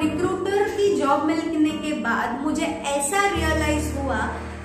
Recruiter की job मिलने के बाद मुझे ऐसा रियलाइज़ हुआ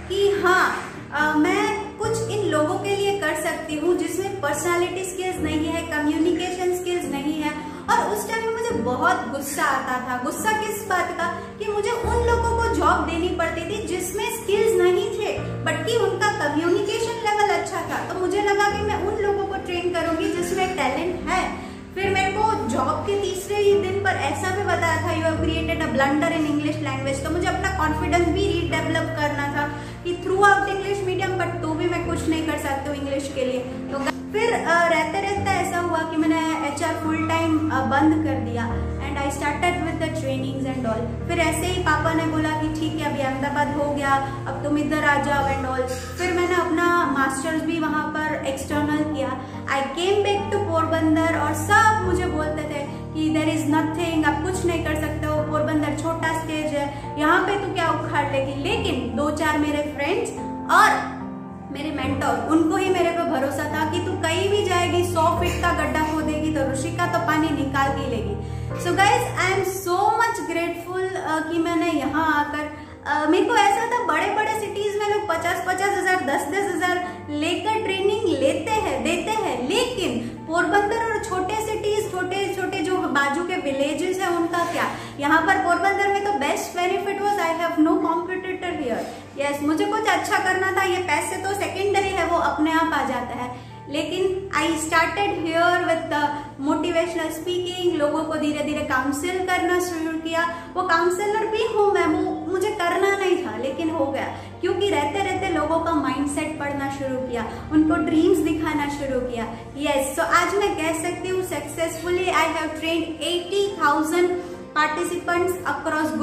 कि हाँ आ, मैं कुछ इन लोगों के लिए कर सकती हूँ जिसमें पर्सनालिटी स्किल्स नहीं है कम्युनिकेशन स्किल्स नहीं है। और उस टाइम में मुझे बहुत गुस्सा आता था। गुस्सा किस बात का? कि मुझे उन लोगों को जॉब देनी पड़ती थी जिसमें स्किल्स नहीं थे बट कि उनका कम्युनिकेशन लेवल अच्छा था। तो मुझे लगा कि मैं उन लोगों को ट्रेन करूँगी जिसमें टैलेंट है। फिर मेरे को जॉब के तीसरे ही दिन पर ऐसा भी बताया था you have created a blunder in English language तो मुझे अपना कॉन्फिडेंस भी रीडेवलप करना था कि throughout English medium but तो भी मैं कुछ नहीं कर सकती हूँ इंग्लिश के लिए। तो फिर रहते रहते ऐसा हुआ कि मैंने एच आर फुल टाइम बंद कर दिया। And I started with the trainings and all फिर ऐसे ही पापा ने बोला कि ठीक है, अभी अहमदाबाद हो गया, अब तुम इधर आ जाओ एंड ऑल फिर मैंने अपना मास्टर्स भी वहाँ पर एक्सटर्नल किया. I came back to Porbandar और सब मुझे बोलते थे कि देर इज़ नथिंग आप कुछ नहीं कर सकते हो, पोरबंदर छोटा स्टेज है, यहाँ पे तो क्या उखाड़ लेगी? लेकिन दो चार मेरे फ्रेंड्स और मेरे मेंटर उनको ही मेरे पे भरोसा था कि तू कहीं भी जाएगी, सौ फीट का गड्ढा खोदेगी तो ऋषिका तो पानी निकाल के लेगी। So guys I am so much grateful कि मैंने यहाँ आकर uh, मेरे को ऐसा था बड़े बड़े सिटीज़ में लोग पचास पचास हज़ार दस दस हज़ार लेकर ट्रेनिंग लेते हैं देते हैं लेकिन पोरबंदर और छोटे सिटीज़ छोटे छोटे जो बाजू के विलेजेस है उनका क्या? यहाँ पर पोरबंदर में तो best benefit was I have no competitor here yes मुझे कुछ अच्छा करना था ये पैसे तो सेकेंडरी है वो अपने आप आ जाता है। लेकिन I started here with motivational speaking लोगों को धीरे धीरे काउंसिल करना शुरू किया। वो काउंसिलर भी हूँ मैं मुझे करना नहीं था लेकिन हो गया। क्योंकि रहते रहते लोगों का माइंडसेट पढ़ना शुरू किया उनको ड्रीम्स दिखाना शुरू किया। यस yes, सो so आज मैं कह सकती हूँ successfully I have train eighty thousand participants across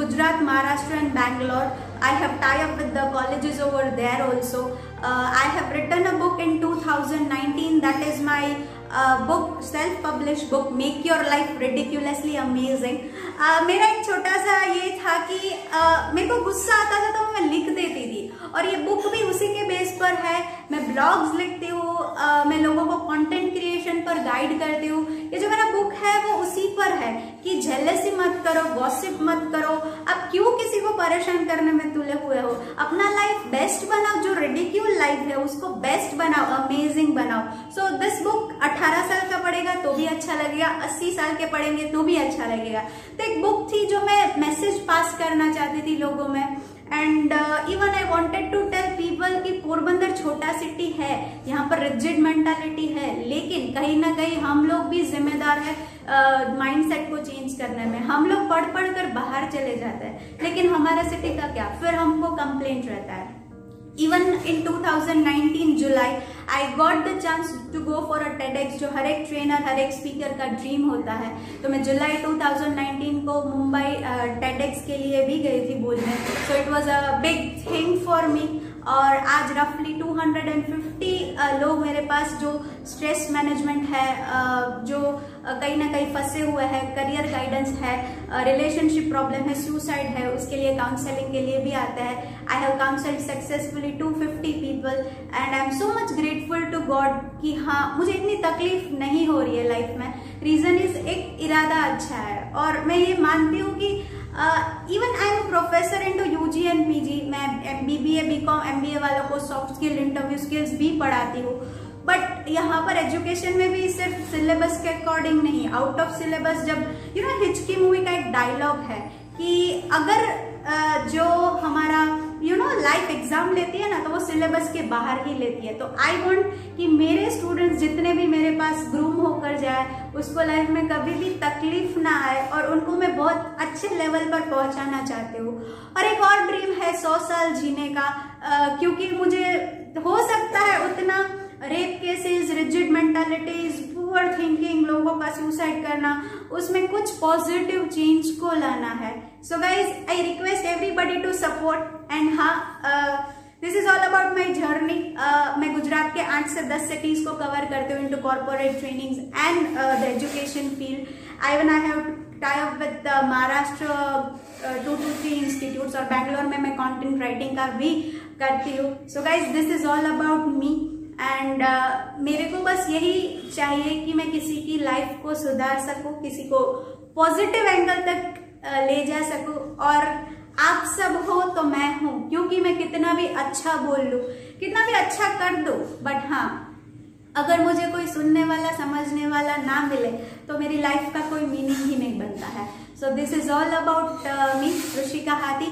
Maharashtra and Bangalore. I have tied up with the colleges over there also. Uh, I have written a book in 2019 that is my book self publish book make your life ridiculously amazing मेरा एक छोटा सा ये था कि uh, मेरे को गुस्सा आता था तो मैं लिख देती थी। और ये बुक भी उसी के बेस पर है। मैं ब्लॉग्स लिखती हूँ uh, मैं लोगों को कंटेंट क्रिएशन पर गाइड करती हूँ। ये जो मेरा बुक है वो उसी पर है कि जेलसी मत करो गॉसिप मत करो। अब क्यों किसी को परेशान करने में तुले हुए हो अपना लाइफ बेस्ट बनाओ, जो रेडिक्यूल लाइफ है, उसको बेस्ट बनाओ अमेजिंग बनाओ। सो दिस बुक 18 साल का पढ़ेगा तो भी अच्छा लगेगा। 80 साल के पढ़ेंगे तो भी अच्छा लगेगा। तो एक बुक थी जो मैं मैसेज पास करना चाहती थी लोगों में। And even I wanted to tell people कि पोरबंदर छोटा सिटी है, यहाँ पर रिजिड मेंटालिटी है कहीं ना कहीं हम लोग भी जिम्मेदार है माइंड uh, को चेंज करने में। हम लोग पढ़ पढ़ कर बाहर चले जाते हैं लेकिन हमारे सिटी का क्या? फिर हमको कंप्लेंट रहता है। Even in 2019 July I got the chance to go for a TEDx जो हर एक ट्रेनर हर एक स्पीकर का ड्रीम होता है। तो मैं जुलाई 2019 को मुंबई टेडेक्स uh, के लिए भी गई थी बोलने। So it was a big thing for me और आज रफली 250 लोग मेरे पास जो स्ट्रेस मैनेजमेंट है जो कहीं ना कहीं फंसे हुए हैं करियर गाइडेंस है रिलेशनशिप प्रॉब्लम है सुसाइड है, उसके लिए काउंसलिंग के लिए भी आता है। I have counselled successfully 250 people and I am so much grateful to God कि हाँ मुझे इतनी तकलीफ़ नहीं हो रही है लाइफ में। रीजन इज़ एक इरादा अच्छा है और मैं ये मानती हूँ कि even I am professor in to U G and P G मैं B B A B com M B A वालों को सॉफ्ट स्किल इंटरव्यू स्किल्स भी पढ़ाती हूँ। बट यहाँ पर एजुकेशन में भी सिर्फ़ सिलेबस के अकॉर्डिंग नहीं आउट ऑफ़ सिलेबस जब यू नो हिचकी मूवी का एक डायलॉग है कि अगर जो हमारा यू नो लाइफ एग्ज़ाम लेती है ना तो वो सिलेबस के बाहर ही लेती है। तो आई वॉन्ट कि मेरे स्टूडेंट्स जितने भी मेरे पास ग्रूम होकर जाए उसको लाइफ में कभी भी तकलीफ़ ना आए और उनको मैं बहुत अच्छे लेवल पर पहुंचाना चाहती हूँ। और एक और ड्रीम है सौ साल जीने का आ, क्योंकि मुझे हो सकता है cases rigid mentalities poor thinking लोगों का सुसाइड करना, उसमें कुछ पॉजिटिव चेंज को लाना है। So guys I request everybody to support and हाँ this is all about my journey मैं गुजरात के आठ से दस सिटीज़ को कवर करती हूँ into corporate training and the education field I one I have tie up with Maharashtra two to three institute और बैंगलोर में मैं कॉन्टेंट राइटिंग का भी करती हूँ। So guys this is all about me and uh, मेरे को बस यही चाहिए कि मैं किसी की लाइफ को सुधार सकूँ किसी को पॉजिटिव एंगल तक ले जा सकूँ। और आप सब हो तो मैं हूँ क्योंकि मैं कितना भी अच्छा बोल लू कितना भी अच्छा कर दू बट हाँ अगर मुझे कोई सुनने वाला समझने वाला ना मिले तो मेरी लाइफ का कोई मीनिंग ही नहीं बनता है। So this is all about me Rishika Hathi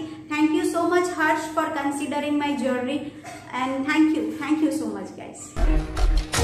Harsh for considering my jewelry and thank you. Thank you so much guys.